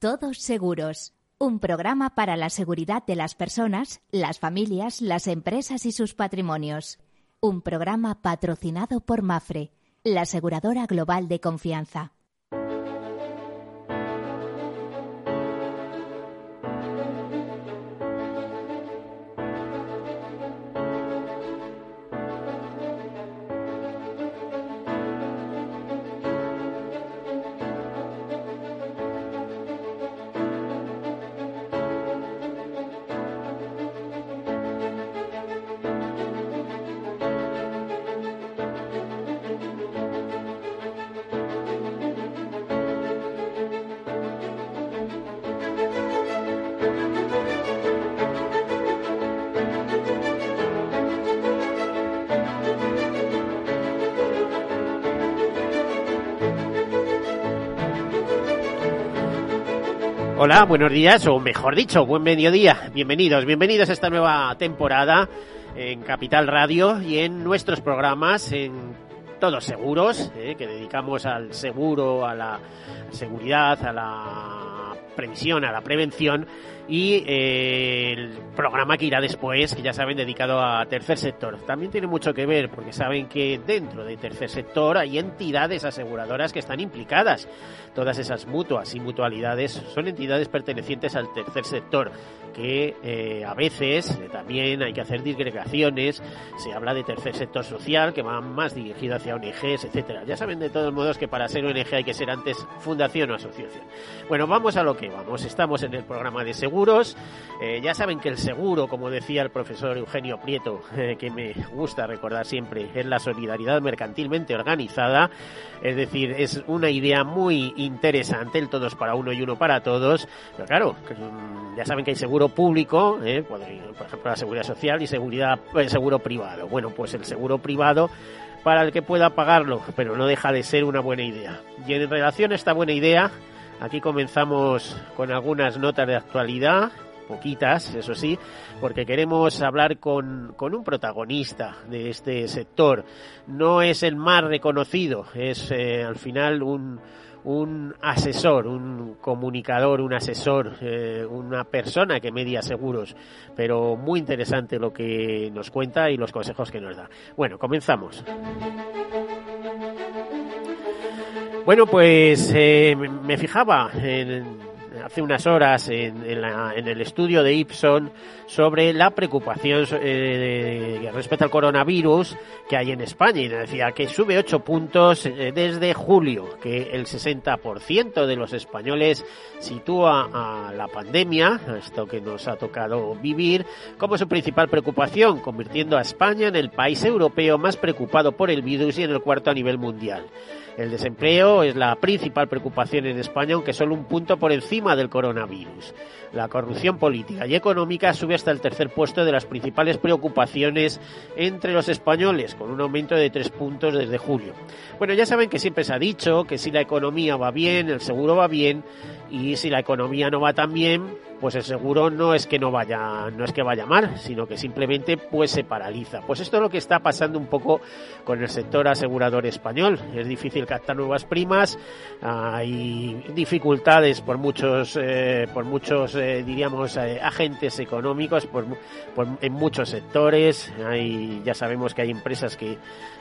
Todos Seguros, un programa para la seguridad de las personas, las familias, las empresas y sus patrimonios. Un programa patrocinado por Mafre, la aseguradora global de confianza. Hola, buenos días, o mejor dicho, buen mediodía. Bienvenidos, bienvenidos a esta nueva temporada en Capital Radio y en nuestros programas en Todos Seguros, eh, que dedicamos al seguro, a la seguridad, a la previsión, a la prevención y eh, el programa que irá después, que ya saben, dedicado a tercer sector. También tiene mucho que ver porque saben que dentro de tercer sector hay entidades aseguradoras que están implicadas. Todas esas mutuas y mutualidades son entidades pertenecientes al tercer sector que eh, a veces eh, también hay que hacer disgregaciones. Se habla de tercer sector social que va más dirigido hacia ONGs, etcétera. Ya saben de todos modos que para ser ONG hay que ser antes fundación o asociación. Bueno, vamos a lo que vamos. Estamos en el programa de seguro eh, ya saben que el seguro, como decía el profesor Eugenio Prieto, eh, que me gusta recordar siempre, es la solidaridad mercantilmente organizada. Es decir, es una idea muy interesante, el todos para uno y uno para todos. Pero claro, mm, ya saben que hay seguro público, eh, por ejemplo la seguridad social y seguridad, seguro privado. Bueno, pues el seguro privado para el que pueda pagarlo, pero no deja de ser una buena idea. Y en relación a esta buena idea, Aquí comenzamos con algunas notas de actualidad, poquitas, eso sí, porque queremos hablar con, un protagonista de este sector. No es el más reconocido, es eh, al final un, un asesor, un comunicador, un asesor, eh, una persona que media seguros, pero muy interesante lo que nos cuenta y los consejos que nos da. Bueno, comenzamos. Bueno, pues eh, me fijaba hace unas horas en, el estudio de Ipson sobre la preocupación eh, respecto al coronavirus que hay en España y decía que sube 8 puntos eh, desde julio, que el 60% de los españoles sitúa a la pandemia, esto que nos ha tocado vivir, como su principal preocupación, convirtiendo a España en el país europeo más preocupado por el virus y en el cuarto a nivel mundial. El desempleo es la principal preocupación en España, aunque solo un punto por encima del coronavirus. La corrupción política y económica sube hasta el tercer puesto de las principales preocupaciones entre los españoles, con un aumento de tres puntos desde julio. Bueno, ya saben que siempre se ha dicho que si la economía va bien, el seguro va bien, y si la economía no va tan bien, pues el seguro no es que no vaya, no es que vaya mal, sino que simplemente pues se paraliza. Pues esto es lo que está pasando un poco con el sector asegurador español. Es difícil captar nuevas primas, hay dificultades por muchos, eh, por muchos, eh, diríamos, eh, agentes económicos, por, en muchos sectores. Hay, ya sabemos que hay empresas que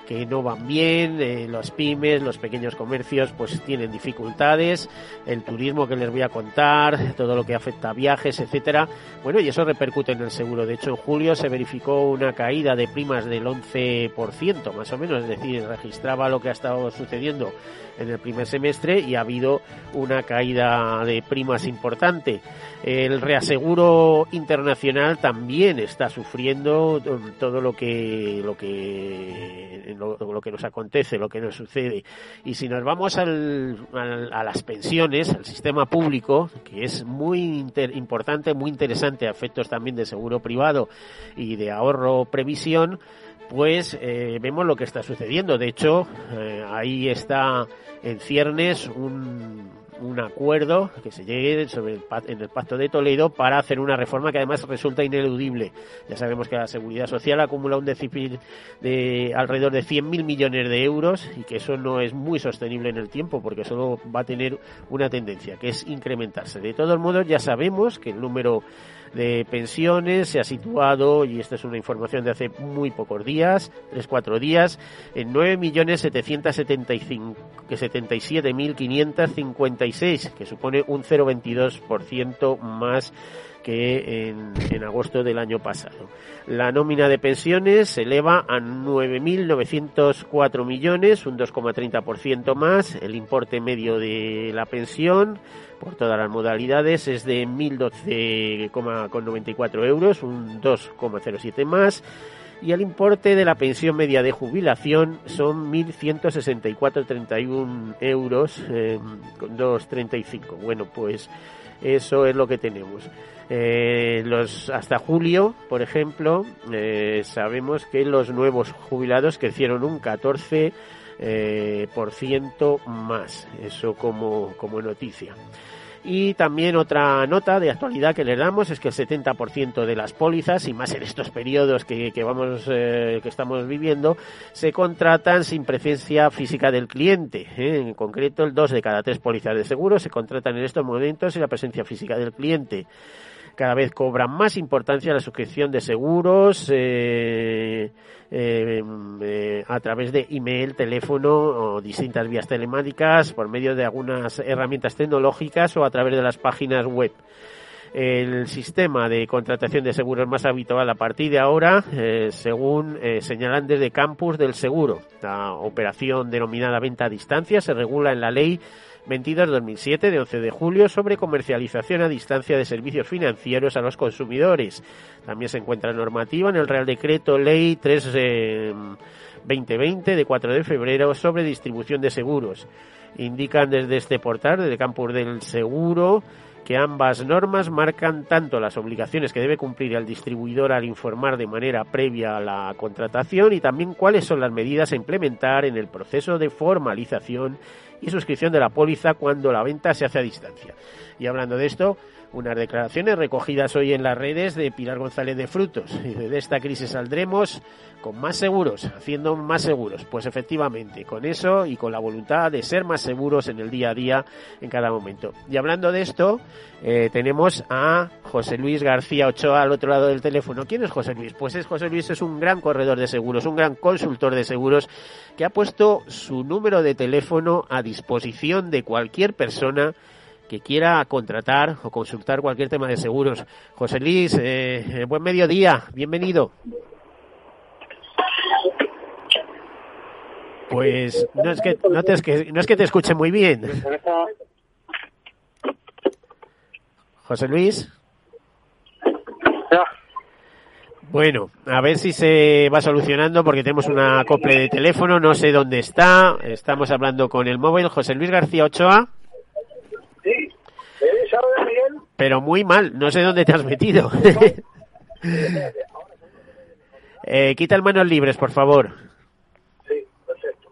que no van bien, eh, los pymes, los pequeños comercios pues tienen dificultades, el turismo que les voy a contar, todo lo que afecta a viajes, etcétera. Bueno, y eso repercute en el seguro. De hecho, en julio se verificó una caída de primas del 11%, más o menos, es decir, registraba lo que ha estado sucediendo en el primer semestre y ha habido una caída de primas importante. El reaseguro internacional también está sufriendo todo lo que lo que lo, que nos acontece, lo que nos sucede. Y si nos vamos al, a las pensiones, al sistema público, que es muy importante, muy interesante a efectos también de seguro privado y de ahorro previsión, pues eh, vemos lo que está sucediendo. De hecho, eh, ahí está en ciernes un, un acuerdo que se llegue sobre el, en el Pacto de Toledo para hacer una reforma que además resulta ineludible. Ya sabemos que la Seguridad Social acumula un déficit de alrededor de 100.000 millones de euros y que eso no es muy sostenible en el tiempo porque solo va a tener una tendencia, que es incrementarse. De todos modos, ya sabemos que el número de pensiones se ha situado, y esta es una información de hace muy pocos días, tres, cuatro días, en 9.777.556, que supone un 0,22% más que en, en, agosto del año pasado. La nómina de pensiones se eleva a 9.904 millones, un 2,30% más. El importe medio de la pensión por todas las modalidades es de 1.012,94 euros, un 2,07 más. Y el importe de la pensión media de jubilación son 1.164,31 euros, eh, con 2,35. Bueno, pues eso es lo que tenemos. Eh, los hasta julio, por ejemplo, eh, sabemos que los nuevos jubilados crecieron un 14 eh, por ciento más. Eso como, como noticia. Y también otra nota de actualidad que le damos es que el 70% de las pólizas, y más en estos periodos que, que vamos, eh, que estamos viviendo, se contratan sin presencia física del cliente. ¿eh? En concreto, el 2 de cada 3 pólizas de seguro se contratan en estos momentos sin la presencia física del cliente cada vez cobra más importancia la suscripción de seguros eh, eh, eh, a través de email, teléfono o distintas vías telemáticas por medio de algunas herramientas tecnológicas o a través de las páginas web. El sistema de contratación de seguros más habitual a partir de ahora, según señalan desde Campus del Seguro. La operación denominada venta a distancia se regula en la ley 22-2007 de 11 de julio sobre comercialización a distancia de servicios financieros a los consumidores. También se encuentra normativa en el Real Decreto Ley 3 2020 de 4 de febrero sobre distribución de seguros. Indican desde este portal, desde Campus del Seguro, que ambas normas marcan tanto las obligaciones que debe cumplir el distribuidor al informar de manera previa a la contratación y también cuáles son las medidas a implementar en el proceso de formalización y suscripción de la póliza cuando la venta se hace a distancia. Y hablando de esto, unas declaraciones recogidas hoy en las redes de Pilar González de Frutos. Y de esta crisis saldremos con más seguros, haciendo más seguros. Pues efectivamente, con eso y con la voluntad de ser más seguros en el día a día, en cada momento. Y hablando de esto, eh, tenemos a José Luis García Ochoa al otro lado del teléfono. ¿Quién es José Luis? Pues es José Luis, es un gran corredor de seguros, un gran consultor de seguros que ha puesto su número de teléfono a disposición de cualquier persona que quiera contratar o consultar cualquier tema de seguros. José Luis, eh, buen mediodía, bienvenido. Pues no es que no, te, no es que te escuche muy bien. José Luis. Bueno, a ver si se va solucionando porque tenemos una acople de teléfono, no sé dónde está, estamos hablando con el móvil. José Luis García Ochoa. Sí, Pero muy mal, no sé dónde te has metido. eh, quita el manos libres, por favor. Sí, perfecto.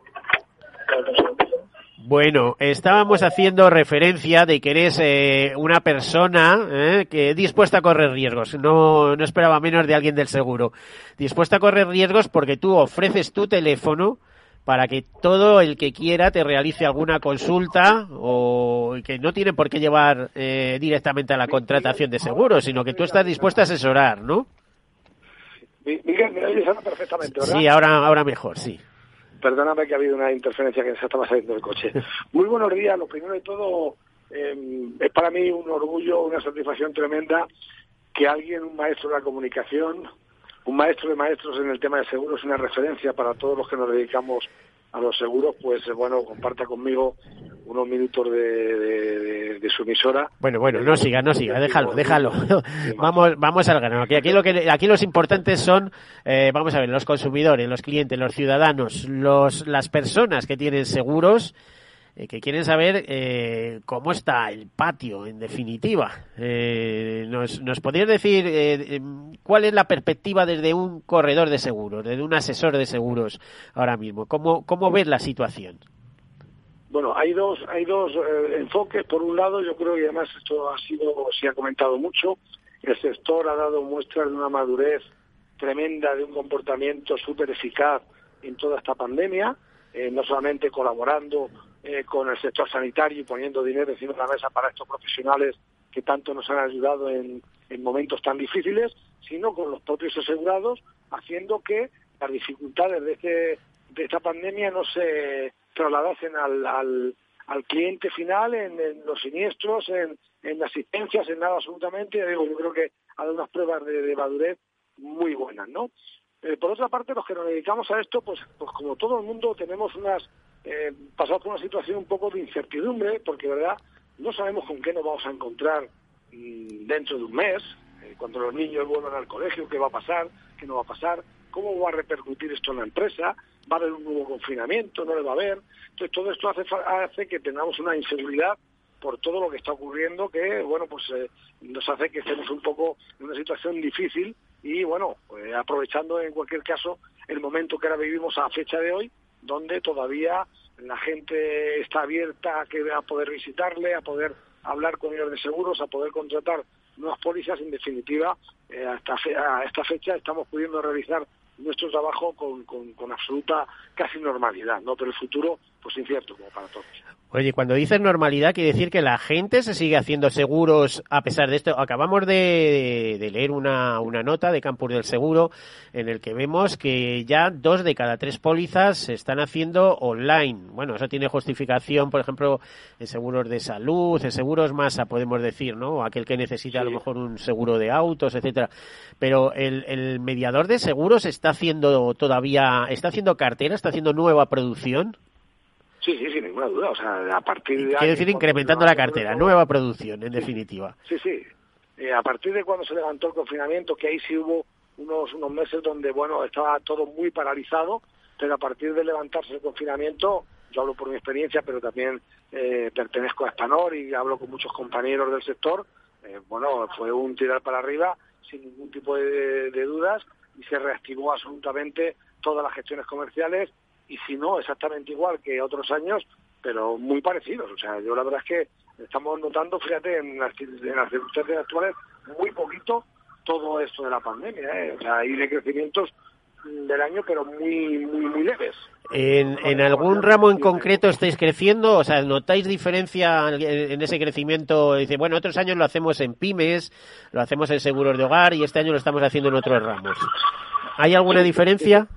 Bueno, estábamos haciendo referencia de que eres eh, una persona eh, que dispuesta a correr riesgos. No, no esperaba menos de alguien del seguro. Dispuesta a correr riesgos porque tú ofreces tu teléfono para que todo el que quiera te realice alguna consulta o que no tiene por qué llevar eh, directamente a la contratación de seguros, sino que tú estás dispuesto a asesorar, ¿no? Miguel, me oyes ahora perfectamente, ¿verdad? Sí, ahora, ahora mejor, sí. Perdóname que ha habido una interferencia que se estaba saliendo del coche. Muy buenos días. Lo primero de todo, eh, es para mí un orgullo, una satisfacción tremenda que alguien, un maestro de la comunicación, un maestro de maestros en el tema de seguros, una referencia para todos los que nos dedicamos a los seguros, pues bueno, comparta conmigo unos minutos de, de, de, su emisora. Bueno, bueno, no siga, no siga, déjalo, déjalo. vamos, vamos al grano. Aquí, aquí lo que, aquí los importantes son, eh, vamos a ver, los consumidores, los clientes, los ciudadanos, los, las personas que tienen seguros eh, que quieren saber eh, cómo está el patio, en definitiva. Eh, ¿nos, ¿Nos podrías decir eh, cuál es la perspectiva desde un corredor de seguros, desde un asesor de seguros ahora mismo? ¿Cómo, cómo ves la situación? Bueno, hay dos, hay dos eh, enfoques. Por un lado, yo creo que además esto ha sido, se ha comentado mucho, el sector ha dado muestras de una madurez tremenda, de un comportamiento súper eficaz en toda esta pandemia, eh, no solamente colaborando eh, con el sector sanitario y poniendo dinero encima de la mesa para estos profesionales que tanto nos han ayudado en, en momentos tan difíciles, sino con los propios asegurados, haciendo que las dificultades de, este, de esta pandemia no se trasladasen al, al, al cliente final en, los siniestros, en, en asistencias, en nada absolutamente. Yo, digo, yo creo que ha dado unas pruebas de, de madurez muy buenas, ¿no? Eh, por otra parte, los que nos dedicamos a esto, pues, pues como todo el mundo, tenemos unas eh, pasado por una situación un poco de incertidumbre, porque, ¿verdad?, no sabemos con qué nos vamos a encontrar mm, dentro de un mes, eh, cuando los niños vuelvan al colegio, qué va a pasar, qué no va a pasar, cómo va a repercutir esto en la empresa, va a haber un nuevo confinamiento, no le va a haber. Entonces, todo esto hace, hace que tengamos una inseguridad por todo lo que está ocurriendo, que, bueno, pues eh, nos hace que estemos un poco en una situación difícil y, bueno, pues, aprovechando en cualquier caso el momento que ahora vivimos a fecha de hoy, donde todavía la gente está abierta a, que, a poder visitarle, a poder hablar con ellos de seguros, a poder contratar nuevas pólizas. En definitiva, eh, hasta a esta fecha estamos pudiendo realizar nuestro trabajo con, con, con, absoluta casi normalidad, ¿no? Pero el futuro, pues incierto, como para todos. Oye, cuando dices normalidad, quiere decir que la gente se sigue haciendo seguros a pesar de esto. Acabamos de, de leer una, una, nota de Campus del Seguro en el que vemos que ya dos de cada tres pólizas se están haciendo online. Bueno, eso tiene justificación, por ejemplo, en seguros de salud, en seguros masa, podemos decir, ¿no? Aquel que necesita sí. a lo mejor un seguro de autos, etcétera. Pero el, el mediador de seguros está haciendo todavía, está haciendo cartera, está haciendo nueva producción. Sí, sí, sin ninguna duda. O sea, a partir de. Quiere decir incrementando la cartera, nueva producción, en sí, definitiva. Sí, sí. Eh, a partir de cuando se levantó el confinamiento, que ahí sí hubo unos, unos meses donde, bueno, estaba todo muy paralizado, pero a partir de levantarse el confinamiento, yo hablo por mi experiencia, pero también eh, pertenezco a Espanor y hablo con muchos compañeros del sector, eh, bueno, fue un tirar para arriba sin ningún tipo de, de dudas y se reactivó absolutamente todas las gestiones comerciales y si no, exactamente igual que otros años, pero muy parecidos. O sea, yo la verdad es que estamos notando, fíjate, en las, en las circunstancias actuales, muy poquito todo esto de la pandemia. ¿eh? O sea, hay decrecimientos del año, pero muy, muy, muy leves. ¿En, ¿En algún ramo en concreto estáis creciendo? O sea, ¿notáis diferencia en ese crecimiento? Dice, bueno, otros años lo hacemos en pymes, lo hacemos en seguros de hogar y este año lo estamos haciendo en otros ramos. ¿Hay alguna diferencia?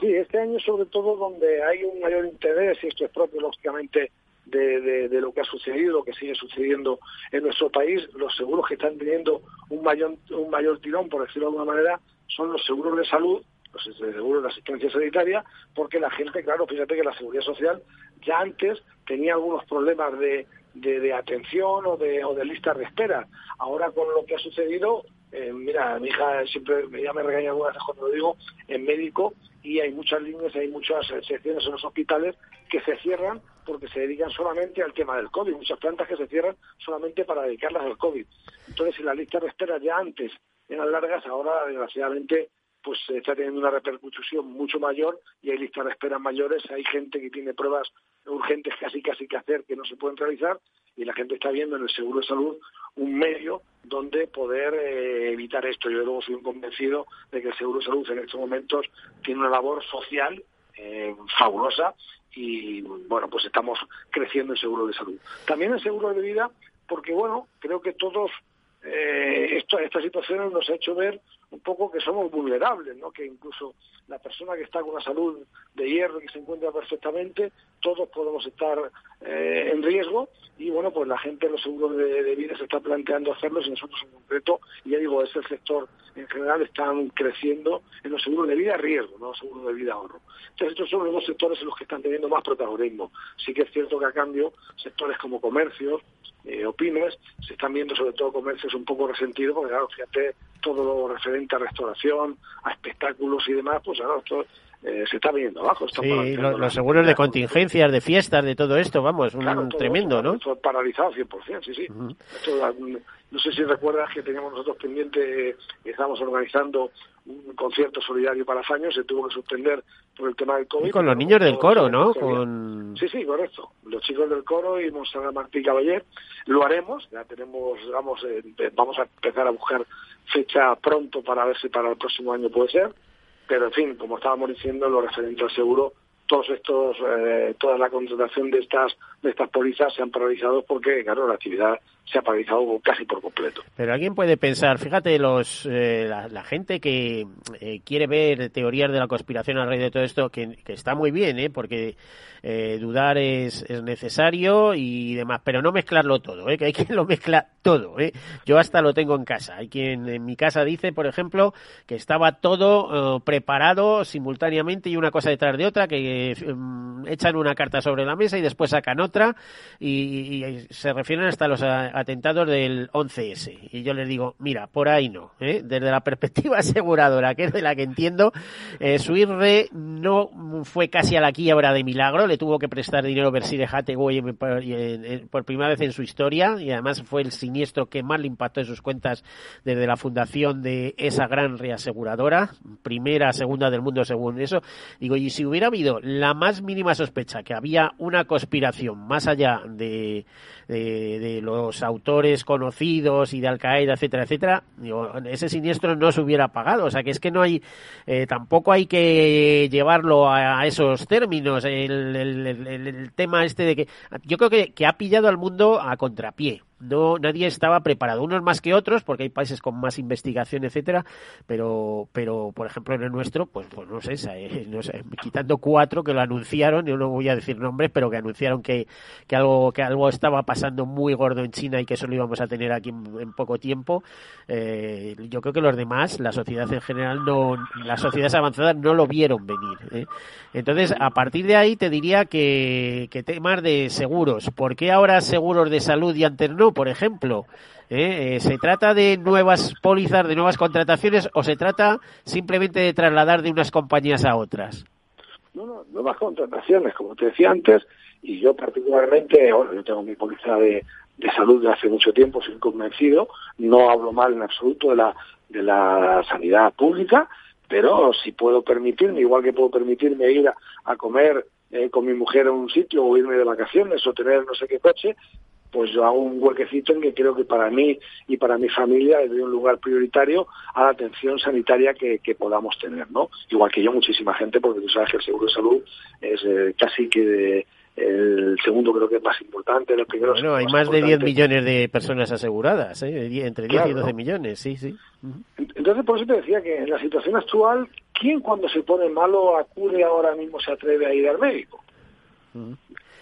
Sí, este año sobre todo donde hay un mayor interés, y esto es propio lógicamente de, lo que ha sucedido, lo que sigue sucediendo en nuestro país, los seguros que están teniendo un mayor, un mayor tirón, por decirlo de alguna manera, son los seguros de salud, los seguros de asistencia sanitaria, porque la gente, claro, fíjate que la seguridad social ya antes tenía algunos problemas de, de, de atención o de, o de listas de espera. Ahora con lo que ha sucedido, eh, mira, mi hija siempre ya me regaña algunas veces cuando lo digo, en médico, y hay muchas líneas, hay muchas secciones en los hospitales que se cierran porque se dedican solamente al tema del COVID, muchas plantas que se cierran solamente para dedicarlas al COVID. Entonces, si las listas de espera ya antes eran largas, ahora desgraciadamente pues está teniendo una repercusión mucho mayor y hay listas de espera mayores, hay gente que tiene pruebas urgentes casi casi que hacer que no se pueden realizar y la gente está viendo en el seguro de salud un medio donde poder eh, evitar esto. Yo luego soy un convencido de que el seguro de salud en estos momentos tiene una labor social eh, fabulosa y bueno, pues estamos creciendo en seguro de salud. También en seguro de vida, porque bueno, creo que todos eh, esto, esta situación nos ha hecho ver un poco que somos vulnerables, ¿no? que incluso la persona que está con una salud de hierro que se encuentra perfectamente, todos podemos estar eh, en riesgo y bueno, pues la gente los seguros de, vida se está planteando hacerlos y nosotros en concreto, y ya digo, ese sector en general están creciendo en los seguros de vida riesgo, no seguros de vida ahorro. Entonces estos son los dos sectores en los que están teniendo más protagonismo. Sí que es cierto que a cambio sectores como comercios eh, o pymes se están viendo sobre todo comercios un poco resentidos porque claro, fíjate todo lo referente a restauración, a espectáculos y demás, pues ahora esto eh, se está viniendo abajo. Está sí, los, los seguros de contingencias, de fiestas, de todo esto, vamos, un claro, tremendo, ¿no? Esto paralizado 100%, sí, sí. Uh -huh. esto, no sé si recuerdas que teníamos nosotros pendiente, estábamos organizando un concierto solidario para Faños, se tuvo que suspender por el tema del COVID. Y con los niños del coro, ¿no? Sí, sí, correcto. Los chicos del coro y Monserrat Martí Caballé lo haremos, ya tenemos, digamos, eh, vamos a empezar a buscar fecha pronto para ver si para el próximo año puede ser, pero en fin, como estábamos diciendo, lo referente al seguro, todos estos, eh, toda la contratación de estas de estas pólizas se han paralizado porque, claro, la actividad se ha paralizado casi por completo. Pero alguien puede pensar, fíjate, los eh, la, gente que eh, quiere ver teorías de la conspiración alrededor de todo esto, que, está muy bien, ¿eh? porque eh, dudar es, es, necesario y demás, pero no mezclarlo todo, ¿eh? que hay quien lo mezcla todo. ¿eh? Yo hasta lo tengo en casa. Hay quien en mi casa dice, por ejemplo, que estaba todo preparado simultáneamente y una cosa detrás de otra, que echan una carta sobre la mesa y después sacan otra y, y se refieren hasta los atentados del 11S. Y yo les digo, mira, por ahí no. ¿eh? Desde la perspectiva aseguradora, que es de la que entiendo, eh, Suirre no fue casi a la quiebra de milagro, le tuvo que prestar dinero Versire Hathaway por primera vez en su historia y además fue el siniestro que más le impactó en sus cuentas desde la fundación de esa gran reaseguradora, primera, segunda del mundo según eso. Digo, y si hubiera habido la más mínima sospecha que había una conspiración más allá de, de, los autores conocidos y de Al Qaeda, etcétera, etcétera, ese siniestro no se hubiera pagado. O sea que es que no hay, eh, tampoco hay que llevarlo a, esos términos. El, el, tema este de que yo creo que, que ha pillado al mundo a contrapié no nadie estaba preparado. Unos más que otros porque hay países con más investigación etcétera pero pero por ejemplo en el nuestro pues pues no sé, no sé quitando cuatro que lo anunciaron yo no voy a decir nombres pero que anunciaron que, que algo que algo estaba pasando muy gordo en China y que eso lo íbamos a tener aquí en, poco tiempo eh, yo creo que los demás la sociedad en general no las sociedades avanzadas no lo vieron venir ¿eh? entonces a partir de ahí te diría que, que temas de seguros. ¿por qué ahora seguros de salud y antes no por ejemplo. ¿eh? Eh, ¿Se trata de nuevas pólizas, de nuevas contrataciones o se trata simplemente de trasladar de unas compañías a otras? No, no, nuevas contrataciones, como te decía antes, y yo particularmente, bueno, yo tengo mi póliza de, de salud de hace mucho tiempo, soy convencido, no hablo mal en absoluto de la, de la sanidad pública, pero si puedo permitirme, igual que puedo permitirme ir a, comer eh, con mi mujer a un sitio o irme de vacaciones o tener no sé qué coche, pues yo hago un huequecito en que creo que para mí y para mi familia es de un lugar prioritario a la atención sanitaria que, podamos tener, ¿no? Igual que yo, muchísima gente, porque tú sabes que el seguro de salud es eh, casi que el segundo creo que es más importante, el primero Bueno, hay más, de 10 millones de personas aseguradas, ¿eh? entre 10 y 12 millones, sí, sí. Entonces, por eso te decía que en la situación actual, ¿quién cuando se pone malo acude ahora mismo, se atreve a ir al médico?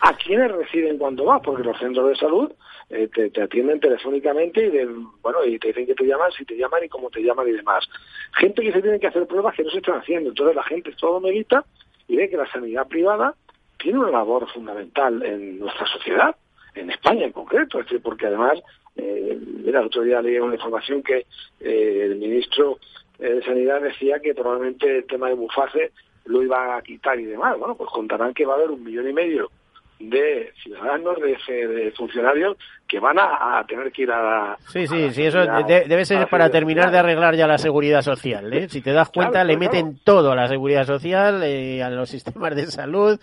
A quienes reciben cuando vas, porque los centros de salud eh, te, atienden telefónicamente y te dicen que te llaman, si te llaman y cómo te llaman y demás. Gente que se tiene que hacer pruebas que no se están haciendo. Entonces la gente todo medita y ve que la sanidad privada tiene una labor fundamental en nuestra sociedad, en España en concreto, es porque además, eh, mira, el otro día leí una información que eh, el ministro eh, de Sanidad decía que probablemente el tema de Bufase lo iba a quitar y demás. Bueno, pues contarán que va a haber un millón y medio de ciudadanos, de, funcionarios que van a, tener que ir a la... Sí, sí, sí, eso debe ser para terminar de arreglar ya la seguridad social. ¿eh? Si te das cuenta, le meten todo a la seguridad social, eh, a los sistemas de salud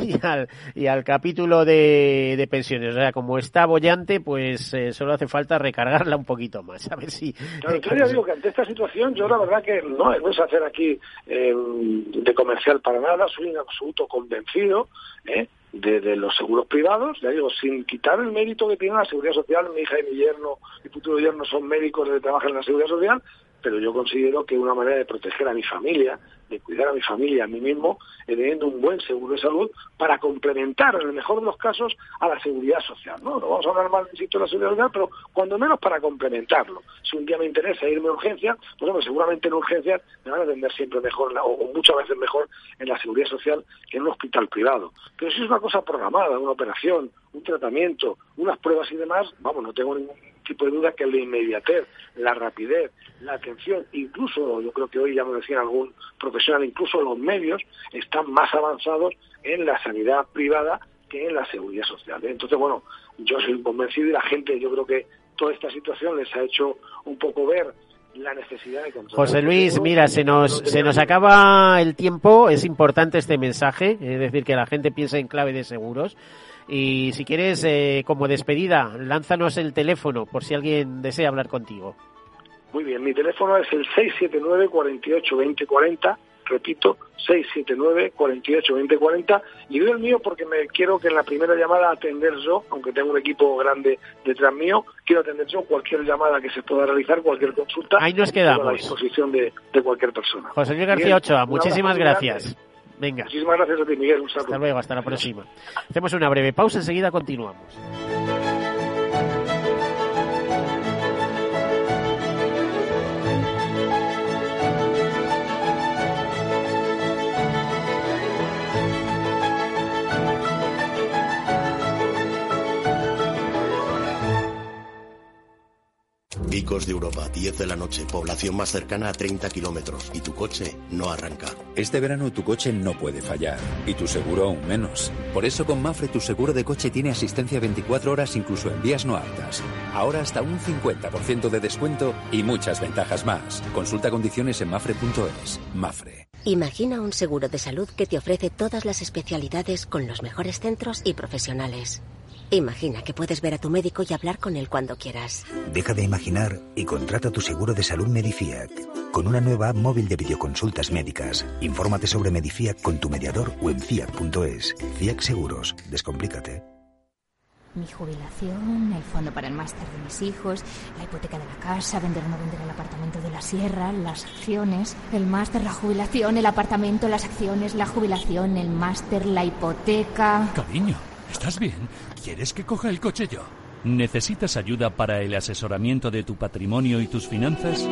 y al, y al capítulo de, pensiones. O sea, como está bollante, pues eh, solo hace falta recargarla un poquito más. A ver si... Claro, yo digo que ante esta situación, yo la verdad que no, no es hacer aquí de comercial para nada, soy un absoluto convencido, ¿eh? De, los seguros privados, ya digo, sin quitar el mérito que tiene la seguridad social, mi hija y mi yerno, mi futuro yerno son médicos que trabajan en la seguridad social, pero yo considero que una manera de proteger a mi familia, de cuidar a mi familia, a mí mismo, es teniendo un buen seguro de salud para complementar, en el mejor de los casos, a la seguridad social. No, no vamos a hablar mal, insisto, de la seguridad social, pero cuando menos para complementarlo. Si un día me interesa irme a urgencia, pues bueno, seguramente en urgencias me van a atender siempre mejor, o muchas veces mejor, en la seguridad social que en un hospital privado. Pero si es una cosa programada, una operación, un tratamiento, unas pruebas y demás, vamos, no tengo ningún tipo de duda que la inmediatez, la rapidez, la atención, incluso yo creo que hoy ya me decía algún profesional, incluso los medios están más avanzados en la sanidad privada que en la seguridad social. Entonces, bueno, yo soy convencido y la gente, yo creo que toda esta situación les ha hecho un poco ver la necesidad de controlar. José Luis, mira, se nos, se nos acaba el tiempo. Es importante este mensaje, es decir, que la gente piense en clave de seguros. Y si quieres, eh, como despedida, lánzanos el teléfono por si alguien desea hablar contigo. Muy bien, mi teléfono es el 679 48 20 40 repito, 679 48 20 40 y doy el mío porque me quiero que en la primera llamada atender yo, aunque tengo un equipo grande detrás mío, quiero atender yo cualquier llamada que se pueda realizar, cualquier consulta. Ahí nos quedamos. A disposición de, cualquier persona. José Luis García Ochoa, muchísimas gracias. Venga. Muchísimas gracias a ti, Miguel. Un Hasta luego, hasta la próxima. Hacemos una breve pausa, enseguida continuamos. Picos de Europa, 10 de la noche, población más cercana a 30 kilómetros y tu coche no arranca. Este verano tu coche no puede fallar y tu seguro aún menos. Por eso con Mafre tu seguro de coche tiene asistencia 24 horas incluso en vías no aptas. Ahora hasta un 50% de descuento y muchas ventajas más. Consulta condiciones en mafre.es. Mafre. Imagina un seguro de salud que te ofrece todas las especialidades con los mejores centros y profesionales. Imagina que puedes ver a tu médico y hablar con él cuando quieras. Deja de imaginar y contrata tu seguro de salud Medifiac. Con una nueva app móvil de videoconsultas médicas. Infórmate sobre Medifiac con tu mediador o en fiac.es. Fiac Seguros. Descomplícate. Mi jubilación, el fondo para el máster de mis hijos, la hipoteca de la casa, vender o no vender el apartamento de la sierra, las acciones, el máster, la jubilación, el apartamento, las acciones, la jubilación, el máster, la hipoteca. Cariño, ¿estás bien? ¿Quieres que coja el coche yo? ¿Necesitas ayuda para el asesoramiento de tu patrimonio y tus finanzas?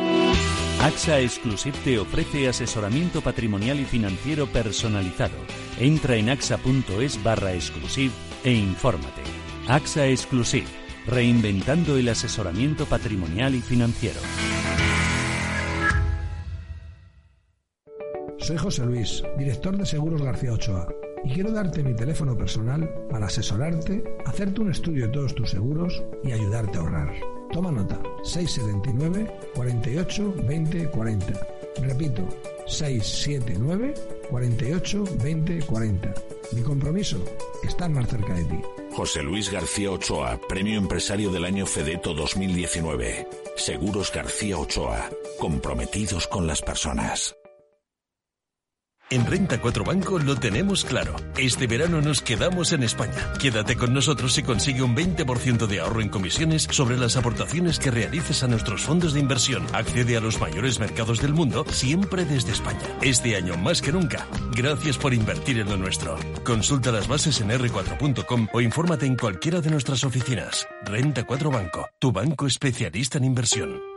AXA Exclusive te ofrece asesoramiento patrimonial y financiero personalizado. Entra en axa.es barra exclusive e infórmate. AXA Exclusive, reinventando el asesoramiento patrimonial y financiero. Soy José Luis, director de Seguros García Ochoa y quiero darte mi teléfono personal para asesorarte, hacerte un estudio de todos tus seguros y ayudarte a ahorrar. Toma nota, 679 48 20 40. Repito, 679 48 20 40. Mi compromiso, estar más cerca de ti. José Luis García Ochoa, Premio Empresario del Año Fedeto 2019. Seguros García Ochoa, comprometidos con las personas. En Renta 4 Banco lo tenemos claro. Este verano nos quedamos en España. Quédate con nosotros y consigue un 20% de ahorro en comisiones sobre las aportaciones que realices a nuestros fondos de inversión. Accede a los mayores mercados del mundo siempre desde España. Este año más que nunca. Gracias por invertir en lo nuestro. Consulta las bases en r4.com o infórmate en cualquiera de nuestras oficinas. Renta 4 Banco, tu banco especialista en inversión.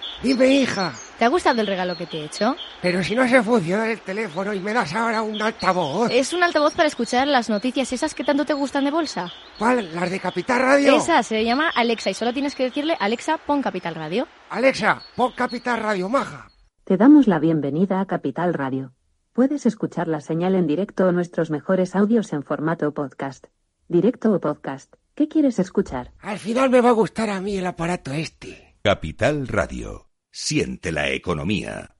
Dime, hija. ¿Te ha gustado el regalo que te he hecho? Pero si no se funciona el teléfono y me das ahora un altavoz. Es un altavoz para escuchar las noticias esas que tanto te gustan de bolsa. ¿Cuál? ¿Las de Capital Radio? Esa se llama Alexa y solo tienes que decirle Alexa, pon Capital Radio. Alexa, pon Capital Radio, maja. Te damos la bienvenida a Capital Radio. Puedes escuchar la señal en directo o nuestros mejores audios en formato podcast. Directo o podcast. ¿Qué quieres escuchar? Al final me va a gustar a mí el aparato este. Capital Radio. Siente la economía.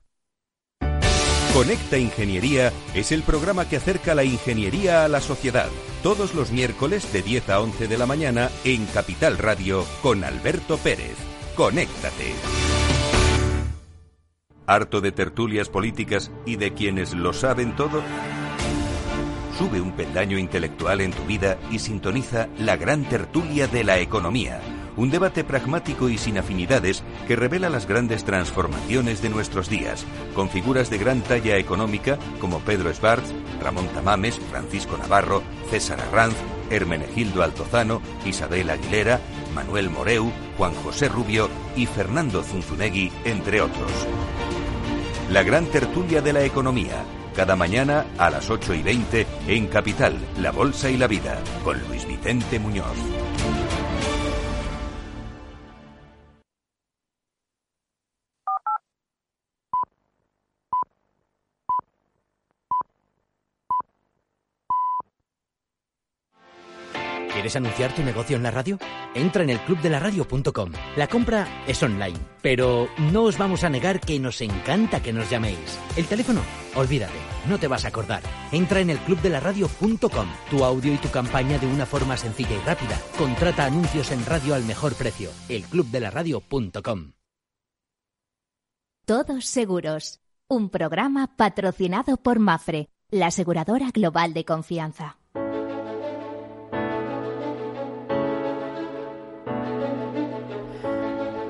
Conecta Ingeniería es el programa que acerca la ingeniería a la sociedad. Todos los miércoles de 10 a 11 de la mañana en Capital Radio con Alberto Pérez. Conéctate. ¿Harto de tertulias políticas y de quienes lo saben todo? Sube un peldaño intelectual en tu vida y sintoniza la gran tertulia de la economía un debate pragmático y sin afinidades que revela las grandes transformaciones de nuestros días, con figuras de gran talla económica como Pedro Schwartz, Ramón Tamames, Francisco Navarro, César Arranz, Hermenegildo Altozano, Isabel Aguilera, Manuel Moreu, Juan José Rubio y Fernando Zunzunegui, entre otros. La gran tertulia de la economía, cada mañana a las 8 y 20 en Capital, La Bolsa y la Vida, con Luis Vicente Muñoz. ¿Quieres anunciar tu negocio en la radio? Entra en el clubdelaradio.com. La compra es online, pero no os vamos a negar que nos encanta que nos llaméis. El teléfono, olvídate, no te vas a acordar. Entra en el clubdelaradio.com. Tu audio y tu campaña de una forma sencilla y rápida. Contrata anuncios en radio al mejor precio. Elclubdelaradio.com. Todos seguros. Un programa patrocinado por Mafre, la aseguradora global de confianza.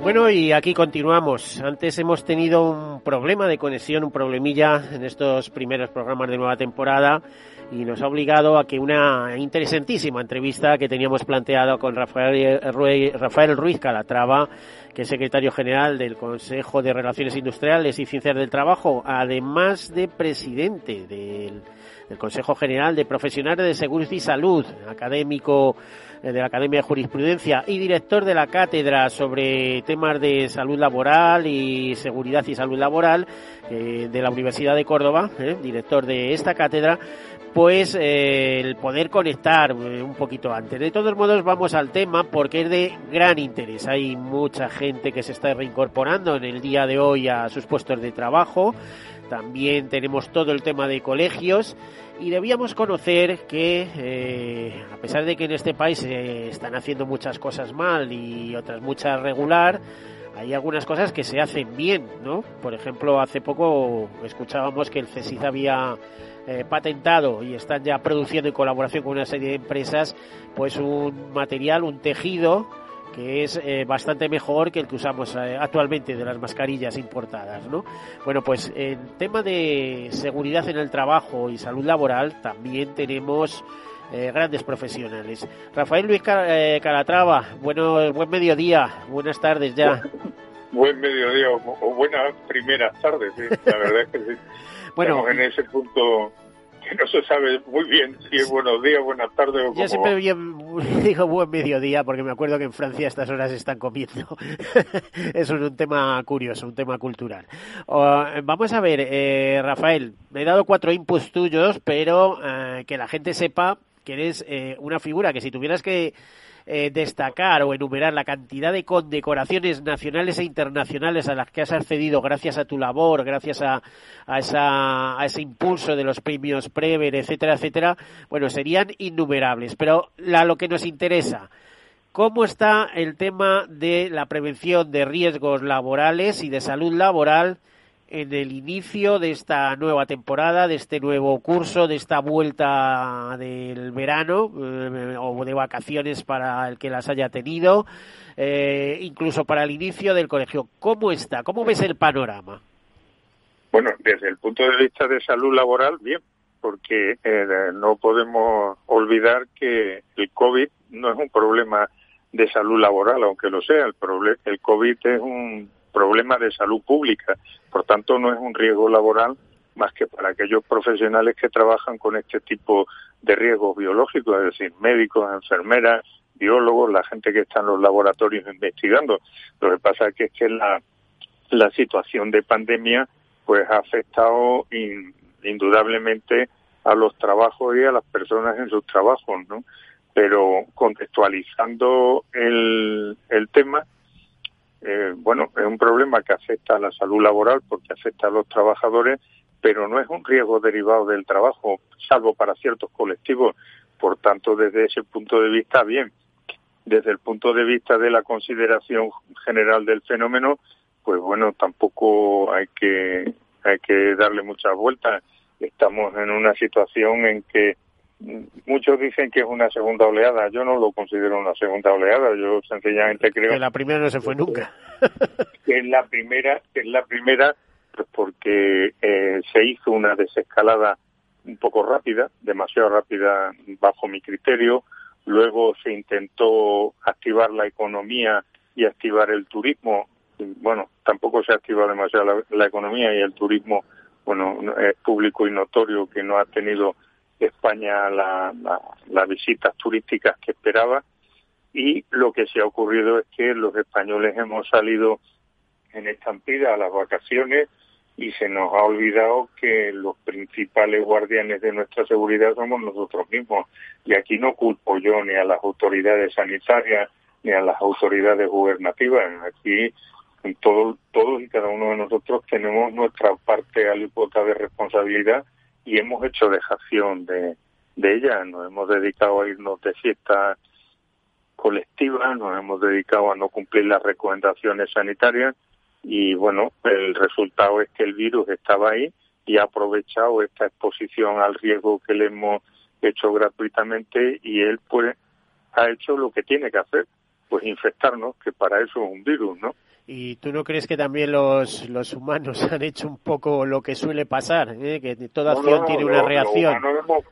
Bueno, y aquí continuamos. Antes hemos tenido un problema de conexión, un problemilla en estos primeros programas de nueva temporada y nos ha obligado a que una interesantísima entrevista que teníamos planteado con Rafael, Rafael Ruiz Calatrava, que es secretario general del Consejo de Relaciones Industriales y Ciencias del Trabajo, además de presidente del, Consejo General de Profesionales de Seguridad y Salud, académico de la Academia de Jurisprudencia y director de la cátedra sobre temas de salud laboral y seguridad y salud laboral eh, de la Universidad de Córdoba, eh, director de esta cátedra, pues eh, el poder conectar un poquito antes. De todos modos, vamos al tema porque es de gran interés. Hay mucha gente que se está reincorporando en el día de hoy a sus puestos de trabajo. También tenemos todo el tema de colegios y debíamos conocer que, eh, a pesar de que en este país se están haciendo muchas cosas mal y otras muchas regular, hay algunas cosas que se hacen bien, ¿no? Por ejemplo, hace poco escuchábamos que el CESID había eh, patentado y están ya produciendo en colaboración con una serie de empresas, pues un material, un tejido que es eh, bastante mejor que el que usamos eh, actualmente de las mascarillas importadas, ¿no? Bueno, pues en tema de seguridad en el trabajo y salud laboral también tenemos eh, grandes profesionales. Rafael Luis Calatrava, bueno, buen mediodía, buenas tardes ya. Buen mediodía o buenas primeras tardes, la verdad es que sí. bueno, Estamos en ese punto que no se sabe muy bien si es buenos días, buenas tardes o Yo siempre bien, digo buen mediodía porque me acuerdo que en Francia estas horas están comiendo. Eso es un tema curioso, un tema cultural. vamos a ver, eh, Rafael, me he dado cuatro inputs tuyos, pero eh, que la gente sepa que eres eh, una figura que si tuvieras que eh, destacar o enumerar la cantidad de condecoraciones nacionales e internacionales a las que has accedido gracias a tu labor, gracias a, a, esa, a ese impulso de los premios Prever, etcétera, etcétera, bueno, serían innumerables. Pero la, lo que nos interesa, ¿cómo está el tema de la prevención de riesgos laborales y de salud laboral? En el inicio de esta nueva temporada, de este nuevo curso, de esta vuelta del verano eh, o de vacaciones para el que las haya tenido, eh, incluso para el inicio del colegio. ¿Cómo está? ¿Cómo ves el panorama? Bueno, desde el punto de vista de salud laboral, bien, porque eh, no podemos olvidar que el COVID no es un problema de salud laboral, aunque lo sea. El, el COVID es un problema de salud pública. Por tanto, no es un riesgo laboral más que para aquellos profesionales que trabajan con este tipo de riesgos biológicos, es decir, médicos, enfermeras, biólogos, la gente que está en los laboratorios investigando. Lo que pasa es que, es que la, situación de pandemia pues ha afectado indudablemente a los trabajos y a las personas en sus trabajos, ¿no? Pero contextualizando el, el tema, eh, bueno, es un problema que afecta a la salud laboral porque afecta a los trabajadores, pero no es un riesgo derivado del trabajo, salvo para ciertos colectivos. Por tanto, desde ese punto de vista, bien. Desde el punto de vista de la consideración general del fenómeno, pues bueno, tampoco hay que hay que darle muchas vueltas. Estamos en una situación en que muchos dicen que es una segunda oleada. Yo no lo considero una segunda oleada. Yo sencillamente creo que la primera no se fue nunca. que es la primera, que es la primera, pues porque eh, se hizo una desescalada un poco rápida, demasiado rápida bajo mi criterio, luego se intentó activar la economía y activar el turismo. Bueno, tampoco se ha activado demasiado la, economía y el turismo, bueno, es público y notorio que no ha tenido España las visitas turísticas que esperaba. Y lo que se ha ocurrido es que los españoles hemos salido en estampida a las vacaciones y se nos ha olvidado que los principales guardianes de nuestra seguridad somos nosotros mismos. Y aquí no culpo yo ni a las autoridades sanitarias ni a las autoridades gubernativas. Aquí todo, todos y cada uno de nosotros tenemos nuestra parte alícuota de responsabilidad y hemos hecho dejación de, de ella. Nos hemos dedicado a irnos de fiesta colectiva, nos hemos dedicado a no cumplir las recomendaciones sanitarias y bueno, el resultado es que el virus estaba ahí y ha aprovechado esta exposición al riesgo que le hemos hecho gratuitamente y él pues ha hecho lo que tiene que hacer, pues infectarnos, que para eso es un virus, ¿no? ¿Y tú no crees que también los, los humanos han hecho un poco lo que suele pasar? Eh? Que toda acción tiene una reacción. Los hemos,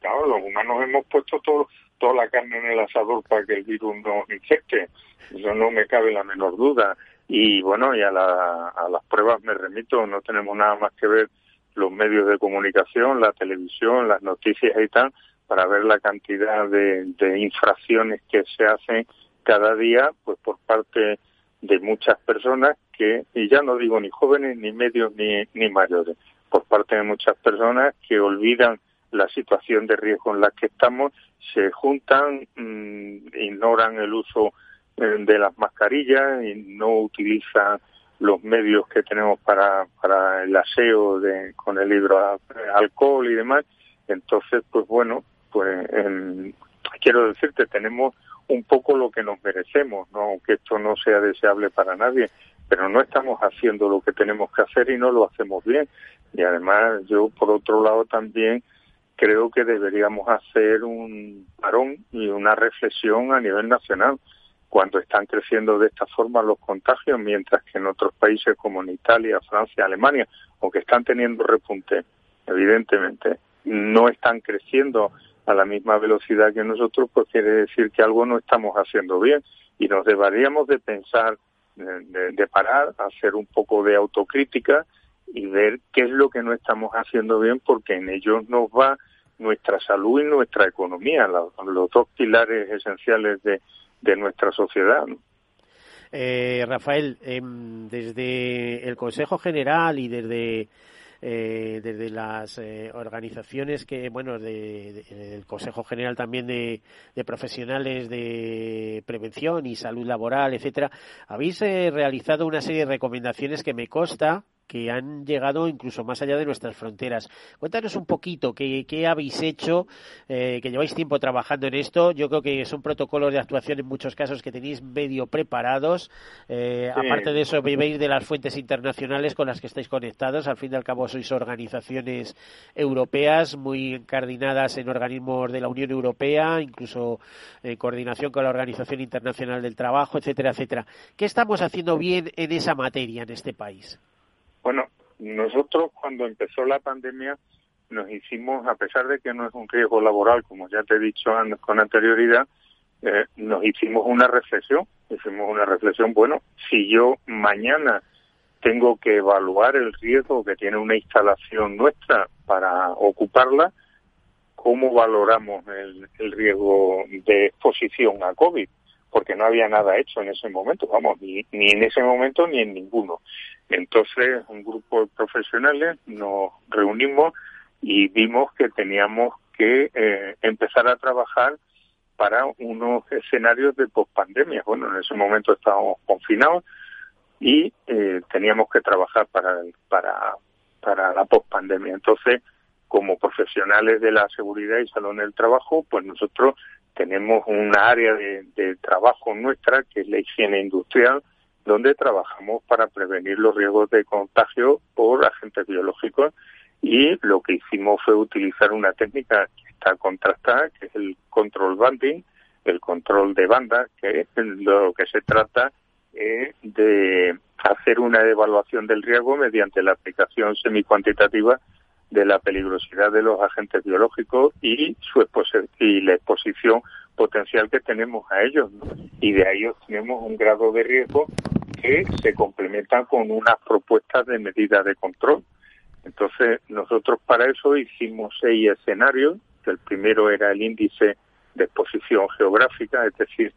claro, los humanos hemos puesto todo, toda la carne en el asador para que el virus no infecte. Eso no me cabe la menor duda. Y bueno, y a, a las pruebas me remito, no tenemos nada más que ver los medios de comunicación, la televisión, las noticias y tal, para ver la cantidad de, de infracciones que se hacen cada día, pues por parte de muchas personas que, y ya no digo ni jóvenes, ni medios, ni, ni mayores, por parte de muchas personas que olvidan la situación de riesgo en la que estamos, se juntan, mm, ignoran el uso de las mascarillas y no utiliza los medios que tenemos para, para el aseo de, con el libro alcohol y demás. Entonces, pues bueno, pues quiero decirte, tenemos un poco lo que nos merecemos, no que esto no sea deseable para nadie, pero no estamos haciendo lo que tenemos que hacer y no lo hacemos bien. Y además yo, por otro lado, también creo que deberíamos hacer un parón y una reflexión a nivel nacional cuando están creciendo de esta forma los contagios, mientras que en otros países como en Italia, Francia, Alemania, aunque están teniendo repunte, evidentemente, no están creciendo a la misma velocidad que nosotros, pues quiere decir que algo no estamos haciendo bien y nos deberíamos de pensar, de, de parar, hacer un poco de autocrítica y ver qué es lo que no estamos haciendo bien, porque en ello nos va nuestra salud y nuestra economía, los, los dos pilares esenciales de, de nuestra sociedad. Eh, Rafael, em, desde el Consejo General y desde eh, desde las eh, organizaciones que, bueno, de, el Consejo General también de, de, profesionales de prevención y salud laboral, etcétera, habéis realizado una serie de recomendaciones que me consta que han llegado incluso más allá de nuestras fronteras. Cuéntanos un poquito qué, habéis hecho, eh, que lleváis tiempo trabajando en esto. Yo creo que son protocolos de actuación en muchos casos que tenéis medio preparados. Eh, aparte de eso, vivís de las fuentes internacionales con las que estáis conectados. Al fin y al cabo, sois organizaciones europeas muy encardinadas en organismos de la Unión Europea, incluso en coordinación con la Organización Internacional del Trabajo, etcétera, etcétera. ¿Qué estamos haciendo bien en esa materia en este país? Bueno, nosotros cuando empezó la pandemia nos hicimos, a pesar de que no es un riesgo laboral, como ya te he dicho con anterioridad, eh, nos hicimos una reflexión, hicimos una reflexión, bueno, si yo mañana tengo que evaluar el riesgo que tiene una instalación nuestra para ocuparla, ¿cómo valoramos el, el riesgo de exposición a COVID? Porque no había nada hecho en ese momento, vamos, ni, ni en ese momento ni en ninguno. Entonces, un grupo de profesionales nos reunimos y vimos que teníamos que eh, empezar a trabajar para unos escenarios de pospandemia. Bueno, en ese momento estábamos confinados y eh, teníamos que trabajar para, para, para la pospandemia. Entonces, como profesionales de la seguridad y salud del trabajo, pues nosotros tenemos una área de trabajo nuestra que es la higiene industrial, donde trabajamos para prevenir los riesgos de contagio por agentes biológicos y lo que hicimos fue utilizar una técnica que está contrastada, que es el control banding, el control de banda, que lo que se trata es de hacer una evaluación del riesgo mediante la aplicación semicuantitativa de la peligrosidad de los agentes biológicos y su y la exposición potencial que tenemos a ellos. Y de ahí obtenemos un grado de riesgo que se complementa con unas propuestas de medidas de control. Entonces, nosotros para eso hicimos seis escenarios, el primero era el índice de exposición geográfica, es decir,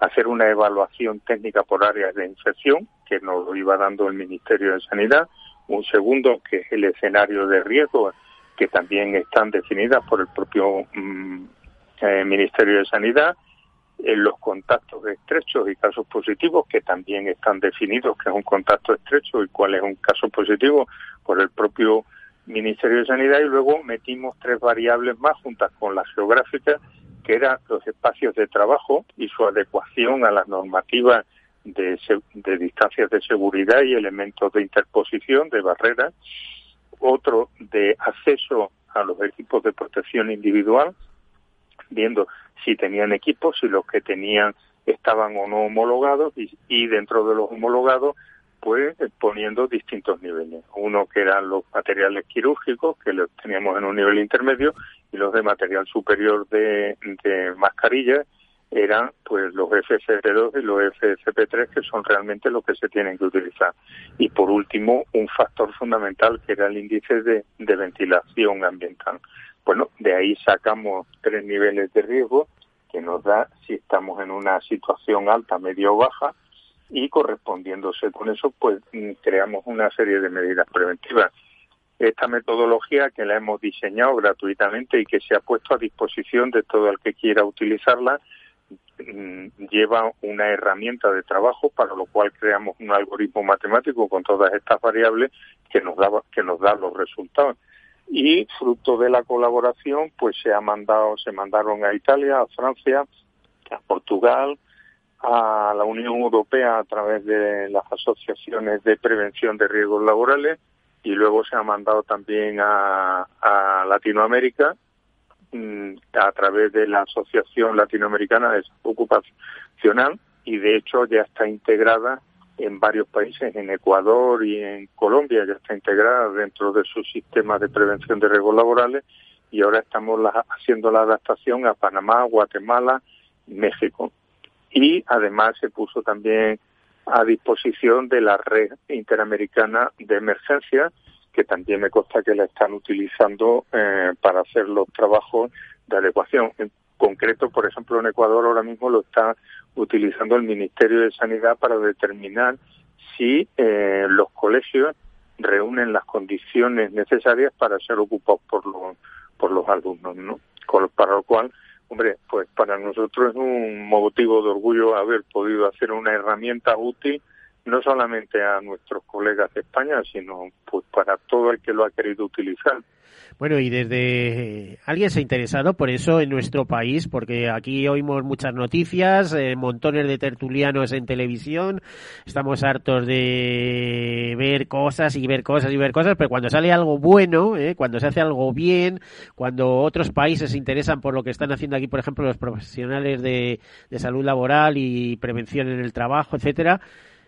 hacer una evaluación técnica por áreas de infección, que nos lo iba dando el Ministerio de Sanidad, un segundo que es el escenario de riesgo, que también están definidas por el propio mm, eh, Ministerio de Sanidad, en los contactos estrechos y casos positivos, que también están definidos que es un contacto estrecho y cuál es un caso positivo por el propio Ministerio de Sanidad, y luego metimos tres variables más juntas con la geográfica, que eran los espacios de trabajo y su adecuación a las normativas de, de distancias de seguridad y elementos de interposición, de barreras, otro de acceso a los equipos de protección individual, viendo si tenían equipos, si los que tenían estaban o no homologados y, dentro de los homologados pues poniendo distintos niveles. Uno que eran los materiales quirúrgicos, que los teníamos en un nivel intermedio, y los de material superior de, de eran pues los FFP2 y los FFP3 que son realmente los que se tienen que utilizar. Y por último, un factor fundamental que era el índice de ventilación ambiental. Bueno, de ahí sacamos tres niveles de riesgo que nos da si estamos en una situación alta, media o baja y correspondiéndose con eso, pues mm, creamos una serie de medidas preventivas. Esta metodología que la hemos diseñado gratuitamente y que se ha puesto a disposición de todo el que quiera utilizarla, mm, lleva una herramienta de trabajo para lo cual creamos un algoritmo matemático con todas estas variables que nos da que nos da los resultados y fruto de la colaboración pues se ha mandado se mandaron a Italia a Francia a Portugal a la Unión Europea a través de las asociaciones de prevención de riesgos laborales y luego se ha mandado también a, Latinoamérica mm, a través de la Asociación Latinoamericana de Ocupacional y de hecho ya está integrada en varios países, en Ecuador y en Colombia, ya está integrada dentro de su sistema de prevención de riesgos laborales y ahora estamos haciendo la adaptación a Panamá, Guatemala, México. Y además se puso también a disposición de la red interamericana de emergencia, que también me consta que la están utilizando eh, para hacer los trabajos de adecuación. En concreto, por ejemplo, en Ecuador ahora mismo lo está utilizando el Ministerio de Sanidad para determinar si eh, los colegios reúnen las condiciones necesarias para ser ocupados por los por los alumnos, ¿no? para lo cual, hombre, pues para nosotros es un motivo de orgullo haber podido hacer una herramienta útil no solamente a nuestros colegas de España, sino pues para todo el que lo ha querido utilizar. Bueno, y desde alguien se ha interesado por eso en nuestro país, porque aquí oímos muchas noticias, eh, montones de tertulianos en televisión, estamos hartos de ver cosas y ver cosas y ver cosas, pero cuando sale algo bueno, eh, cuando se hace algo bien, cuando otros países se interesan por lo que están haciendo aquí, por ejemplo, los profesionales de, de salud laboral y prevención en el trabajo, etcétera,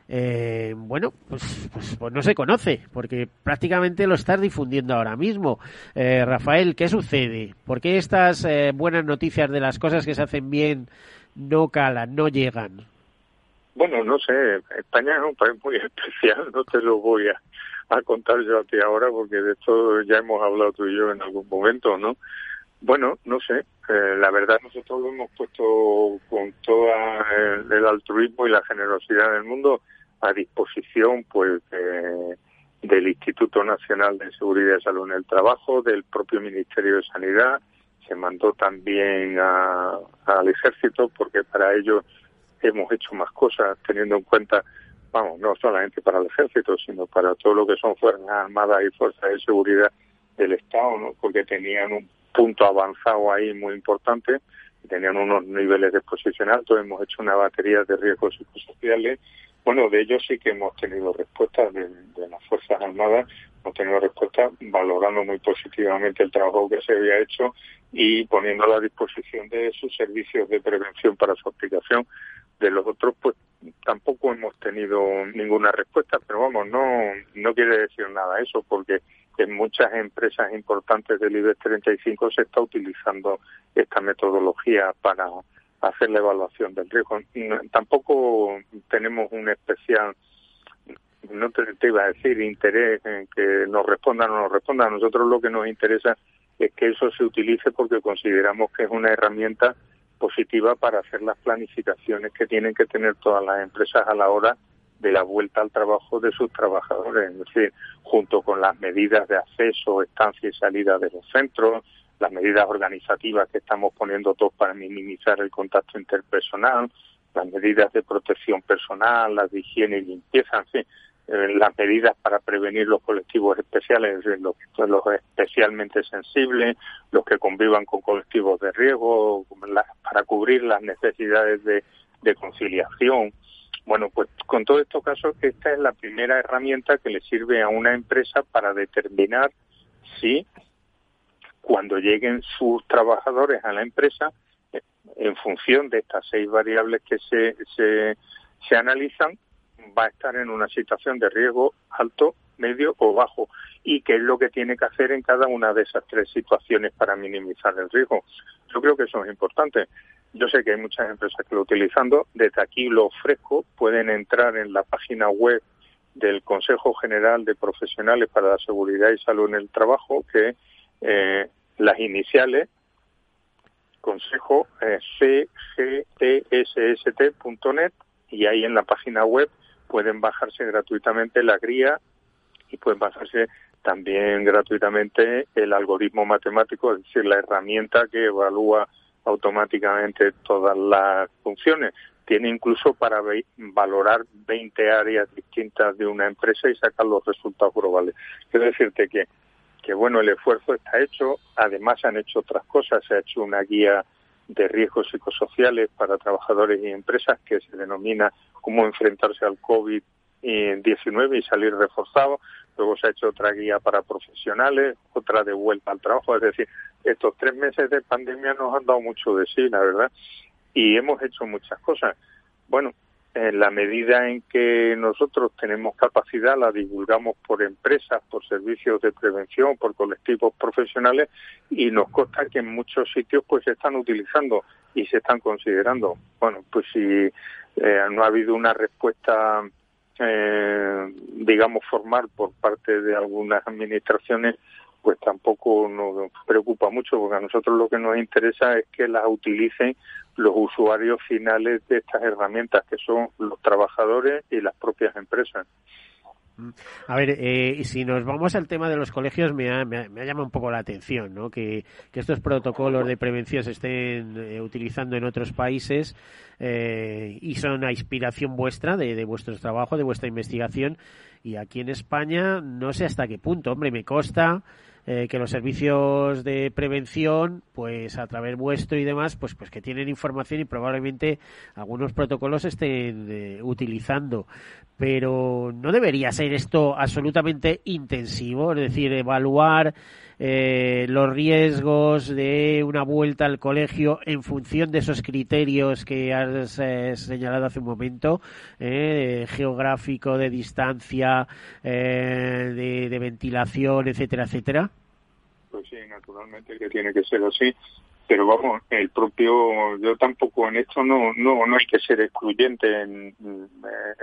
eh, bueno, pues, pues, pues, no se conoce, porque prácticamente lo estás difundiendo ahora mismo. Eh, Rafael, ¿qué sucede? ¿Por qué estas eh, buenas noticias de las cosas que se hacen bien no calan, no llegan? Bueno, no sé, España es un país muy especial, no te lo voy a, contar yo a ti ahora, porque de esto ya hemos hablado tú y yo en algún momento, ¿no? Bueno, no sé. Eh, la verdad nosotros lo hemos puesto con todo el, altruismo y la generosidad del mundo a disposición, pues, del Instituto Nacional de Seguridad y Salud en el Trabajo, del propio Ministerio de Sanidad. Se mandó también al Ejército, porque para ello hemos hecho más cosas, teniendo en cuenta, vamos, no solamente para el Ejército, sino para todo lo que son Fuerzas Armadas y Fuerzas de Seguridad del Estado, ¿no? porque tenían un punto avanzado ahí muy importante, tenían unos niveles de exposición altos, hemos hecho una batería de riesgos psicosociales. Bueno, de ellos sí que hemos tenido respuestas de, las Fuerzas Armadas, hemos tenido respuestas valorando muy positivamente el trabajo que se había hecho y poniéndolo a disposición de sus servicios de prevención para su aplicación. De los otros, pues tampoco hemos tenido ninguna respuesta, pero vamos, no, no quiere decir nada eso, porque en muchas empresas importantes del IBEX 35 se está utilizando esta metodología para, hacer la evaluación del riesgo. Tampoco tenemos un especial, no te, iba a decir interés en que nos respondan o no nos respondan. A nosotros lo que nos interesa es que eso se utilice porque consideramos que es una herramienta positiva para hacer las planificaciones que tienen que tener todas las empresas a la hora de la vuelta al trabajo de sus trabajadores, es decir, junto con las medidas de acceso, estancia y salida de los centros, las medidas organizativas que estamos poniendo todos para minimizar el contacto interpersonal, las medidas de protección personal, las de higiene y limpieza, en fin, eh, las medidas para prevenir los colectivos especiales, los, especialmente sensibles, los que convivan con colectivos de riesgo, para cubrir las necesidades de, de conciliación. Bueno, pues con todos estos casos, esta es la primera herramienta que le sirve a una empresa para determinar si cuando lleguen sus trabajadores a la empresa, en función de estas seis variables que se, se, se analizan, va a estar en una situación de riesgo alto, medio o bajo y qué es lo que tiene que hacer en cada una de esas tres situaciones para minimizar el riesgo. Yo creo que eso es importante. Yo sé que hay muchas empresas que lo utilizando. Desde aquí lo ofrezco. Pueden entrar en la página web del Consejo General de Profesionales para la Seguridad y Salud en el Trabajo, que eh, las iniciales, consejo eh, cgtsst.net y ahí en la página web pueden bajarse gratuitamente la guía y pueden bajarse también gratuitamente el algoritmo matemático, es decir, la herramienta que evalúa automáticamente todas las funciones. Tiene incluso para valorar 20 áreas distintas de una empresa y sacar los resultados globales. Quiero decirte que que bueno, el esfuerzo está hecho, además han hecho otras cosas, se ha hecho una guía de riesgos psicosociales para trabajadores y empresas que se denomina cómo enfrentarse al COVID-19 y salir reforzado. Luego se ha hecho otra guía para profesionales, otra de vuelta al trabajo. Es decir, estos tres meses de pandemia nos han dado mucho de sí, la verdad, y hemos hecho muchas cosas. Bueno, en la medida en que nosotros tenemos capacidad, la divulgamos por empresas, por servicios de prevención, por colectivos profesionales y nos consta que en muchos sitios pues se están utilizando y se están considerando. Bueno, pues si eh, no ha habido una respuesta, eh, digamos, formal por parte de algunas administraciones, pues tampoco nos preocupa mucho, porque a nosotros lo que nos interesa es que las utilicen los usuarios finales de estas herramientas, que son los trabajadores y las propias empresas. A ver, eh, si nos vamos al tema de los colegios, me ha, me, llama un poco la atención, ¿no? Que, estos protocolos de prevención se estén eh, utilizando en otros países eh, y son a inspiración vuestra, de, de vuestro trabajo, de vuestra investigación. Y aquí en España, no sé hasta qué punto, hombre, me consta eh, que los servicios de prevención, pues a través vuestro y demás, pues, pues que tienen información y probablemente algunos protocolos estén eh, utilizando. Pero no debería ser esto absolutamente intensivo, es decir, evaluar eh, los riesgos de una vuelta al colegio en función de esos criterios que has señalado hace un momento, geográfico, de distancia, de, de ventilación, etcétera, etcétera pues sí, naturalmente que tiene que ser así. Pero vamos, el propio, yo tampoco en esto no, no, no hay que ser excluyente. En,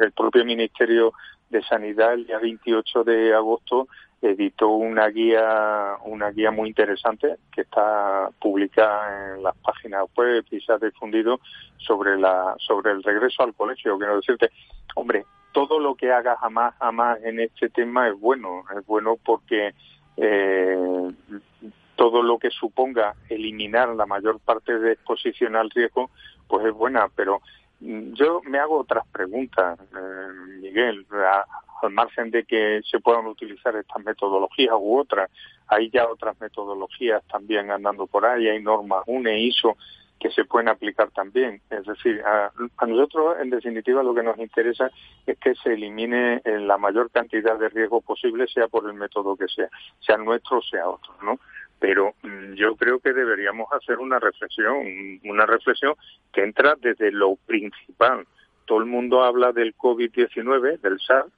el propio Ministerio de Sanidad el día 28 de agosto editó una guía, una guía muy interesante que está publicada en las páginas web y se ha difundido sobre la, sobre el regreso al colegio. Quiero decirte, hombre, todo lo que haga jamás, jamás en este tema es bueno, es bueno porque eh, todo lo que suponga eliminar la mayor parte de exposición al riesgo, pues es buena, pero yo me hago otras preguntas, eh, Miguel, al margen de que se puedan utilizar estas metodologías u otras, hay ya otras metodologías también andando por ahí, hay normas UNE, ISO, que se pueden aplicar también. Es decir, a, nosotros, en definitiva, lo que nos interesa es que se elimine la mayor cantidad de riesgo posible, sea por el método que sea, sea nuestro o sea otro, ¿no? Pero mm, yo creo que deberíamos hacer una reflexión, una reflexión que entra desde lo principal. Todo el mundo habla del COVID-19, del SARS,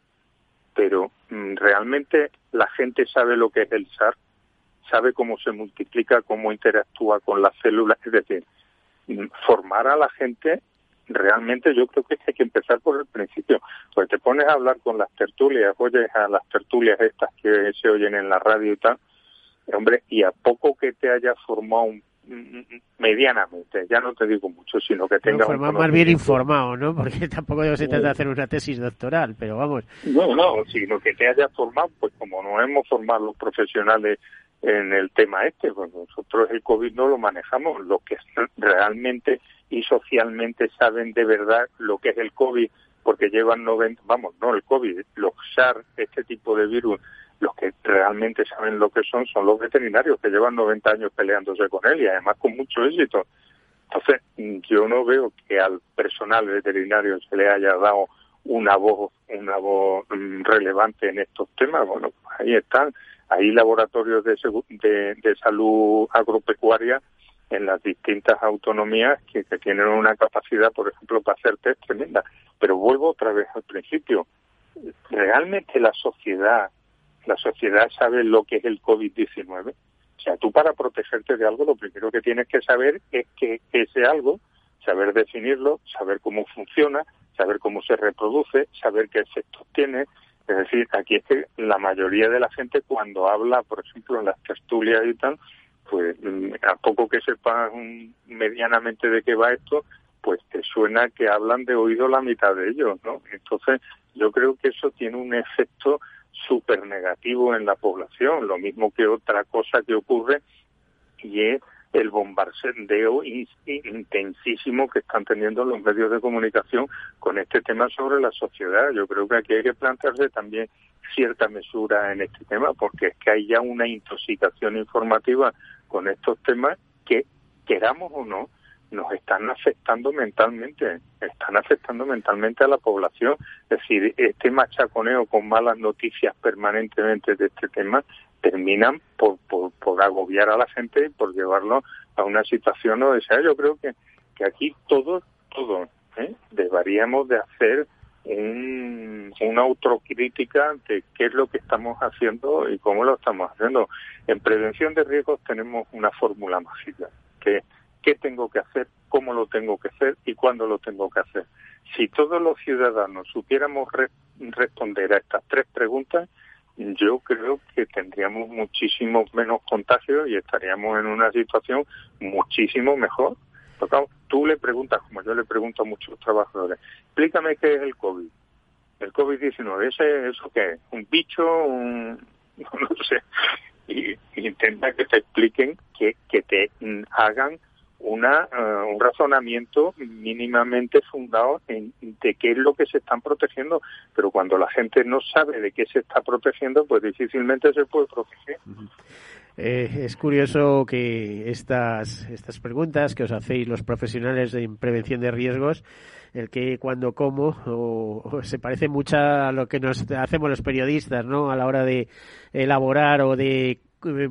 pero mm, realmente la gente sabe lo que es el SARS, sabe cómo se multiplica, cómo interactúa con las células, es decir, mm, formar a la gente realmente yo creo que hay que empezar por el principio. Pues te pones a hablar con las tertulias, oyes a las tertulias estas que se oyen en la radio y tal, hombre, y a poco que te hayas formado un medianamente, ya no te digo mucho, sino que tenga no, más bien informado, ¿no? Porque tampoco se trata de hacer una tesis doctoral, pero vamos. No, no, sino que te hayas formado, pues como no hemos formado los profesionales en el tema este, pues nosotros el COVID no lo manejamos, los que realmente y socialmente saben de verdad lo que es el COVID, porque llevan 90, vamos, no el COVID, los SARS, este tipo de virus, los que realmente saben lo que son son los veterinarios que llevan 90 años peleándose con él y además con mucho éxito. Entonces, yo no veo que al personal veterinario se le haya dado una voz, una voz mm, relevante en estos temas. Bueno, ahí están, hay laboratorios de, de, salud agropecuaria en las distintas autonomías que, tienen una capacidad, por ejemplo, para hacer test tremenda. Pero vuelvo otra vez al principio. Realmente la sociedad la sociedad sabe lo que es el COVID-19. O sea, tú para protegerte de algo lo primero que tienes que saber es que ese algo, saber definirlo, saber cómo funciona, saber cómo se reproduce, saber qué efectos tiene. Es decir, aquí es que la mayoría de la gente cuando habla, por ejemplo, en las tertulias y tal, pues mm, a poco que sepas medianamente de qué va esto, pues te suena que hablan de oído la mitad de ellos, ¿no? Entonces, yo creo que eso tiene un efecto súper negativo en la población, lo mismo que otra cosa que ocurre y es el bombardeo intensísimo que están teniendo los medios de comunicación con este tema sobre la sociedad. Yo creo que aquí hay que plantearse también cierta mesura en este tema, porque es que hay ya una intoxicación informativa con estos temas que, queramos o no, nos están afectando mentalmente, están afectando mentalmente a la población. Es decir, este machaconeo con malas noticias permanentemente de este tema terminan por, por, agobiar a la gente y por llevarlo a una situación no deseada. Yo creo que, que aquí todos, todos, ¿eh? deberíamos de hacer un, una autocrítica de qué es lo que estamos haciendo y cómo lo estamos haciendo. En prevención de riesgos tenemos una fórmula mágica, que qué tengo que hacer, cómo lo tengo que hacer y cuándo lo tengo que hacer. Si todos los ciudadanos supiéramos responder a estas tres preguntas, yo creo que tendríamos muchísimo menos contagios y estaríamos en una situación muchísimo mejor. Porque tú le preguntas, como yo le pregunto a muchos trabajadores, explícame qué es el COVID. El COVID-19, ¿ese, ¿eso qué es? ¿Un bicho? Un, no sé. Y, intenta que te expliquen, que, que te hagan una, eh, un razonamiento mínimamente fundado en de qué es lo que se están protegiendo, pero cuando la gente no sabe de qué se está protegiendo, pues difícilmente se puede proteger. Eh, es curioso que estas, estas preguntas que os hacéis los profesionales de prevención de riesgos, el que, cuando, cómo, o, se parece mucho a lo que nos hacemos los periodistas, ¿no? A la hora de elaborar o de eh,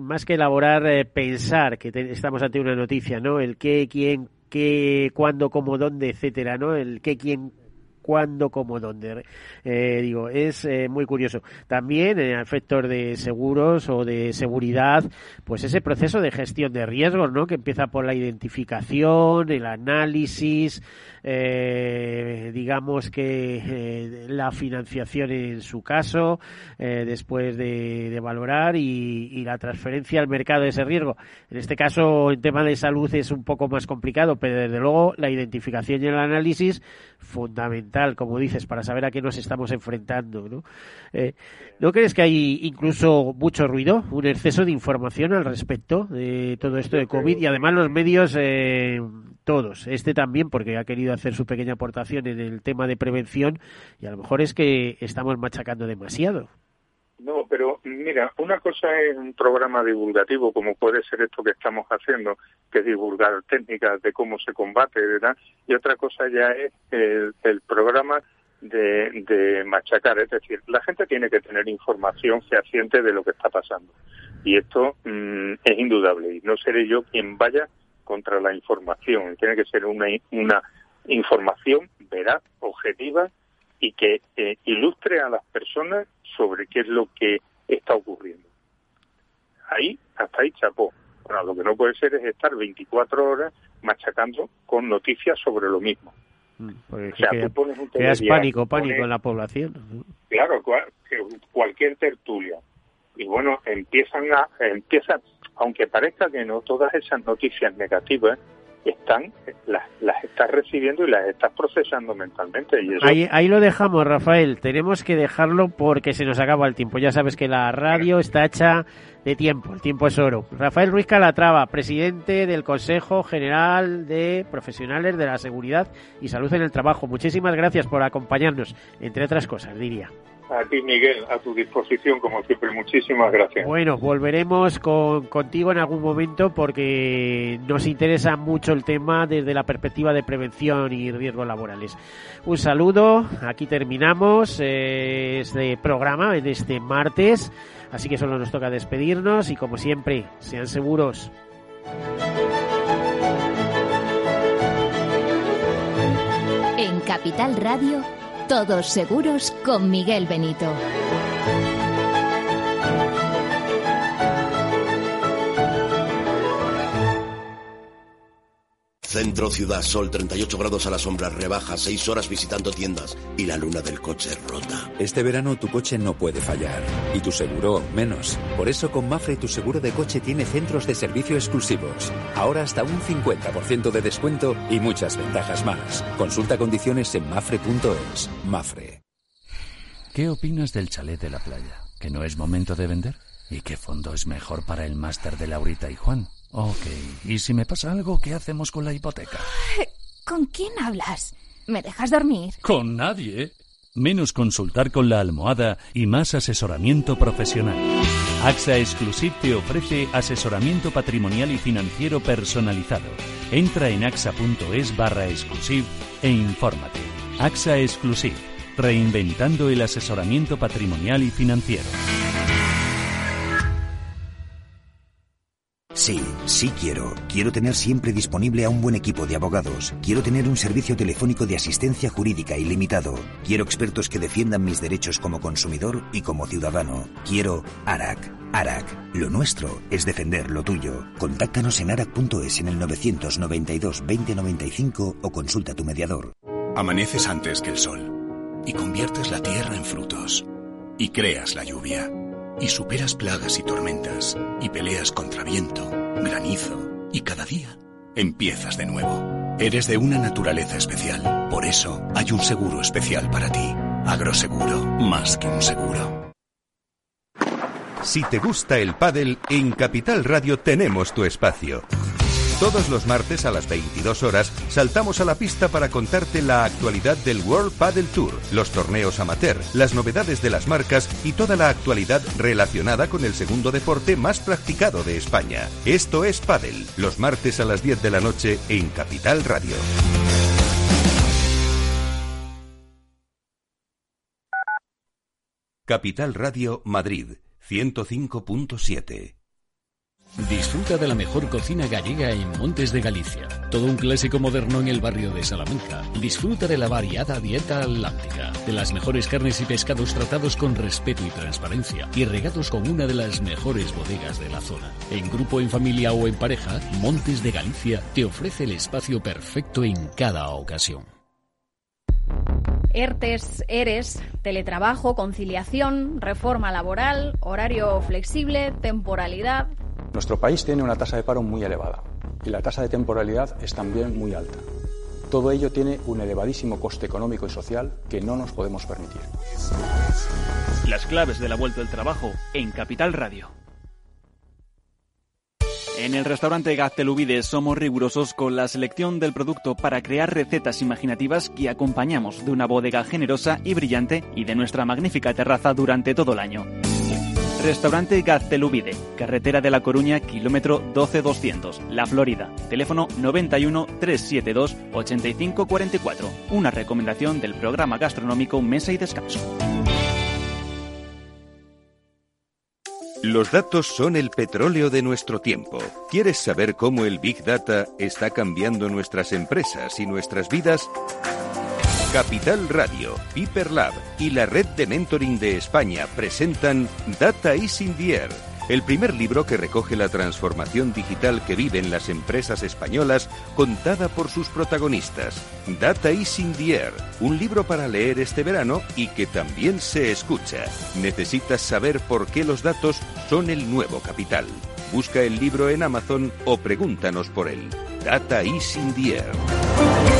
más que elaborar, eh, pensar que estamos ante una noticia, ¿no? El qué, quién, qué, cuándo, cómo, dónde, etcétera, ¿no? El qué, quién, cuándo, cómo, dónde. Eh, digo, es eh, muy curioso. También en efectos de seguros o de seguridad, pues ese proceso de gestión de riesgos, ¿no? Que empieza por la identificación, el análisis, eh, digamos que la financiación en su caso, después de, valorar y, y, la transferencia al mercado de ese riesgo. En este caso, en tema de salud es un poco más complicado, pero desde luego la identificación y el análisis fundamental, como dices, para saber a qué nos estamos enfrentando, ¿no? Eh, ¿No crees que hay incluso mucho ruido, un exceso de información al respecto de todo esto de COVID y además los medios eh, todos, este también porque ha querido hacer su pequeña aportación en el tema de prevención y a lo mejor es que estamos machacando demasiado. No, pero mira, una cosa es un programa divulgativo, como puede ser esto que estamos haciendo, que es divulgar técnicas de cómo se combate, ¿verdad? Y otra cosa ya es el, programa de, de, machacar, es decir, la gente tiene que tener información fehaciente de lo que está pasando. Y esto mm, es indudable, y no seré yo quien vaya contra la información. Tiene que ser una, una información veraz, objetiva y que eh, ilustre a las personas sobre qué es lo que está ocurriendo. Ahí, hasta ahí chapó. Bueno, lo que no puede ser es estar 24 horas machacando con noticias sobre lo mismo. Mm, o sea, tú pones un creas pánico, pánico en la población. Claro, cualquier tertulia. Y bueno, empiezan a, empiezan, aunque parezca que no, todas esas noticias negativas están las, las estás recibiendo y las estás procesando mentalmente. Y ahí, ahí lo dejamos, Rafael. Tenemos que dejarlo porque se nos acaba el tiempo. Ya sabes que la radio está hecha de tiempo. El tiempo es oro. Rafael Ruiz Calatrava, presidente del Consejo General de Profesionales de la Seguridad y Salud en el Trabajo. Muchísimas gracias por acompañarnos, entre otras cosas, diría. A ti, Miguel, a tu disposición, como siempre. Muchísimas gracias. Bueno, volveremos con, contigo en algún momento porque nos interesa mucho el tema desde la perspectiva de prevención y riesgos laborales. Un saludo, aquí terminamos eh, este programa en este martes, así que solo nos toca despedirnos y como siempre, sean seguros. En Capital Radio todos seguros con Miguel Benito. Centro Ciudad Sol, 38 grados a la sombra, rebaja, 6 horas visitando tiendas y la luna del coche rota. Este verano tu coche no puede fallar y tu seguro menos. Por eso con Mafre tu seguro de coche tiene centros de servicio exclusivos. Ahora hasta un 50% de descuento y muchas ventajas más. Consulta condiciones en mafre.es. Mafre. ¿Qué opinas del chalet de la playa? ¿Que no es momento de vender? ¿Y qué fondo es mejor para el máster de Laurita y Juan? Ok, ¿y si me pasa algo, qué hacemos con la hipoteca? ¿Con quién hablas? ¿Me dejas dormir? Con nadie. Menos consultar con la almohada y más asesoramiento profesional. AXA Exclusive te ofrece asesoramiento patrimonial y financiero personalizado. Entra en axa.es barra exclusive e infórmate. AXA Exclusive, reinventando el asesoramiento patrimonial y financiero. Sí, quiero. Quiero tener siempre disponible a un buen equipo de abogados. Quiero tener un servicio telefónico de asistencia jurídica ilimitado. Quiero expertos que defiendan mis derechos como consumidor y como ciudadano. Quiero ARAC. ARAC. Lo nuestro es defender lo tuyo. Contáctanos en arac.es en el 992 2095 o consulta a tu mediador. Amaneces antes que el sol y conviertes la tierra en frutos y creas la lluvia y superas plagas y tormentas y peleas contra viento, granizo y cada día empiezas de nuevo. Eres de una naturaleza especial, por eso hay un seguro especial para ti. Agroseguro, más que un seguro. Si te gusta el pádel, en Capital Radio tenemos tu espacio. Todos los martes a las 22 horas saltamos a la pista para contarte la actualidad del World Padel Tour, los torneos amateur, las novedades de las marcas y toda la actualidad relacionada con el segundo deporte más practicado de España. Esto es Padel, los martes a las 10 de la noche en Capital Radio. Capital Radio Madrid 105.7 Disfruta de la mejor cocina gallega en Montes de Galicia. Todo un clásico moderno en el barrio de Salamanca. Disfruta de la variada dieta atlántica, de las mejores carnes y pescados tratados con respeto y transparencia y regados con una de las mejores bodegas de la zona. En grupo, en familia o en pareja, Montes de Galicia te ofrece el espacio perfecto en cada ocasión. ERTES, ERES, teletrabajo, conciliación, reforma laboral, horario flexible, temporalidad. Nuestro país tiene una tasa de paro muy elevada y la tasa de temporalidad es también muy alta. Todo ello tiene un elevadísimo coste económico y social que no nos podemos permitir. Las claves de la vuelta al trabajo en Capital Radio. En el restaurante Gaztelubides somos rigurosos con la selección del producto para crear recetas imaginativas que acompañamos de una bodega generosa y brillante y de nuestra magnífica terraza durante todo el año. Restaurante Gaztelubide, carretera de La Coruña, kilómetro 12200, La Florida. Teléfono 91 372 8544. Una recomendación del programa gastronómico Mesa y Descanso. Los datos son el petróleo de nuestro tiempo. ¿Quieres saber cómo el Big Data está cambiando nuestras empresas y nuestras vidas? Capital Radio, Piper Lab y la red de mentoring de España presentan Data is in the Air el primer libro que recoge la transformación digital que viven las empresas españolas contada por sus protagonistas. Data is in the air, un libro para leer este verano y que también se escucha. Necesitas saber por qué los datos son el nuevo capital. Busca el libro en Amazon o pregúntanos por él. Data is in the air.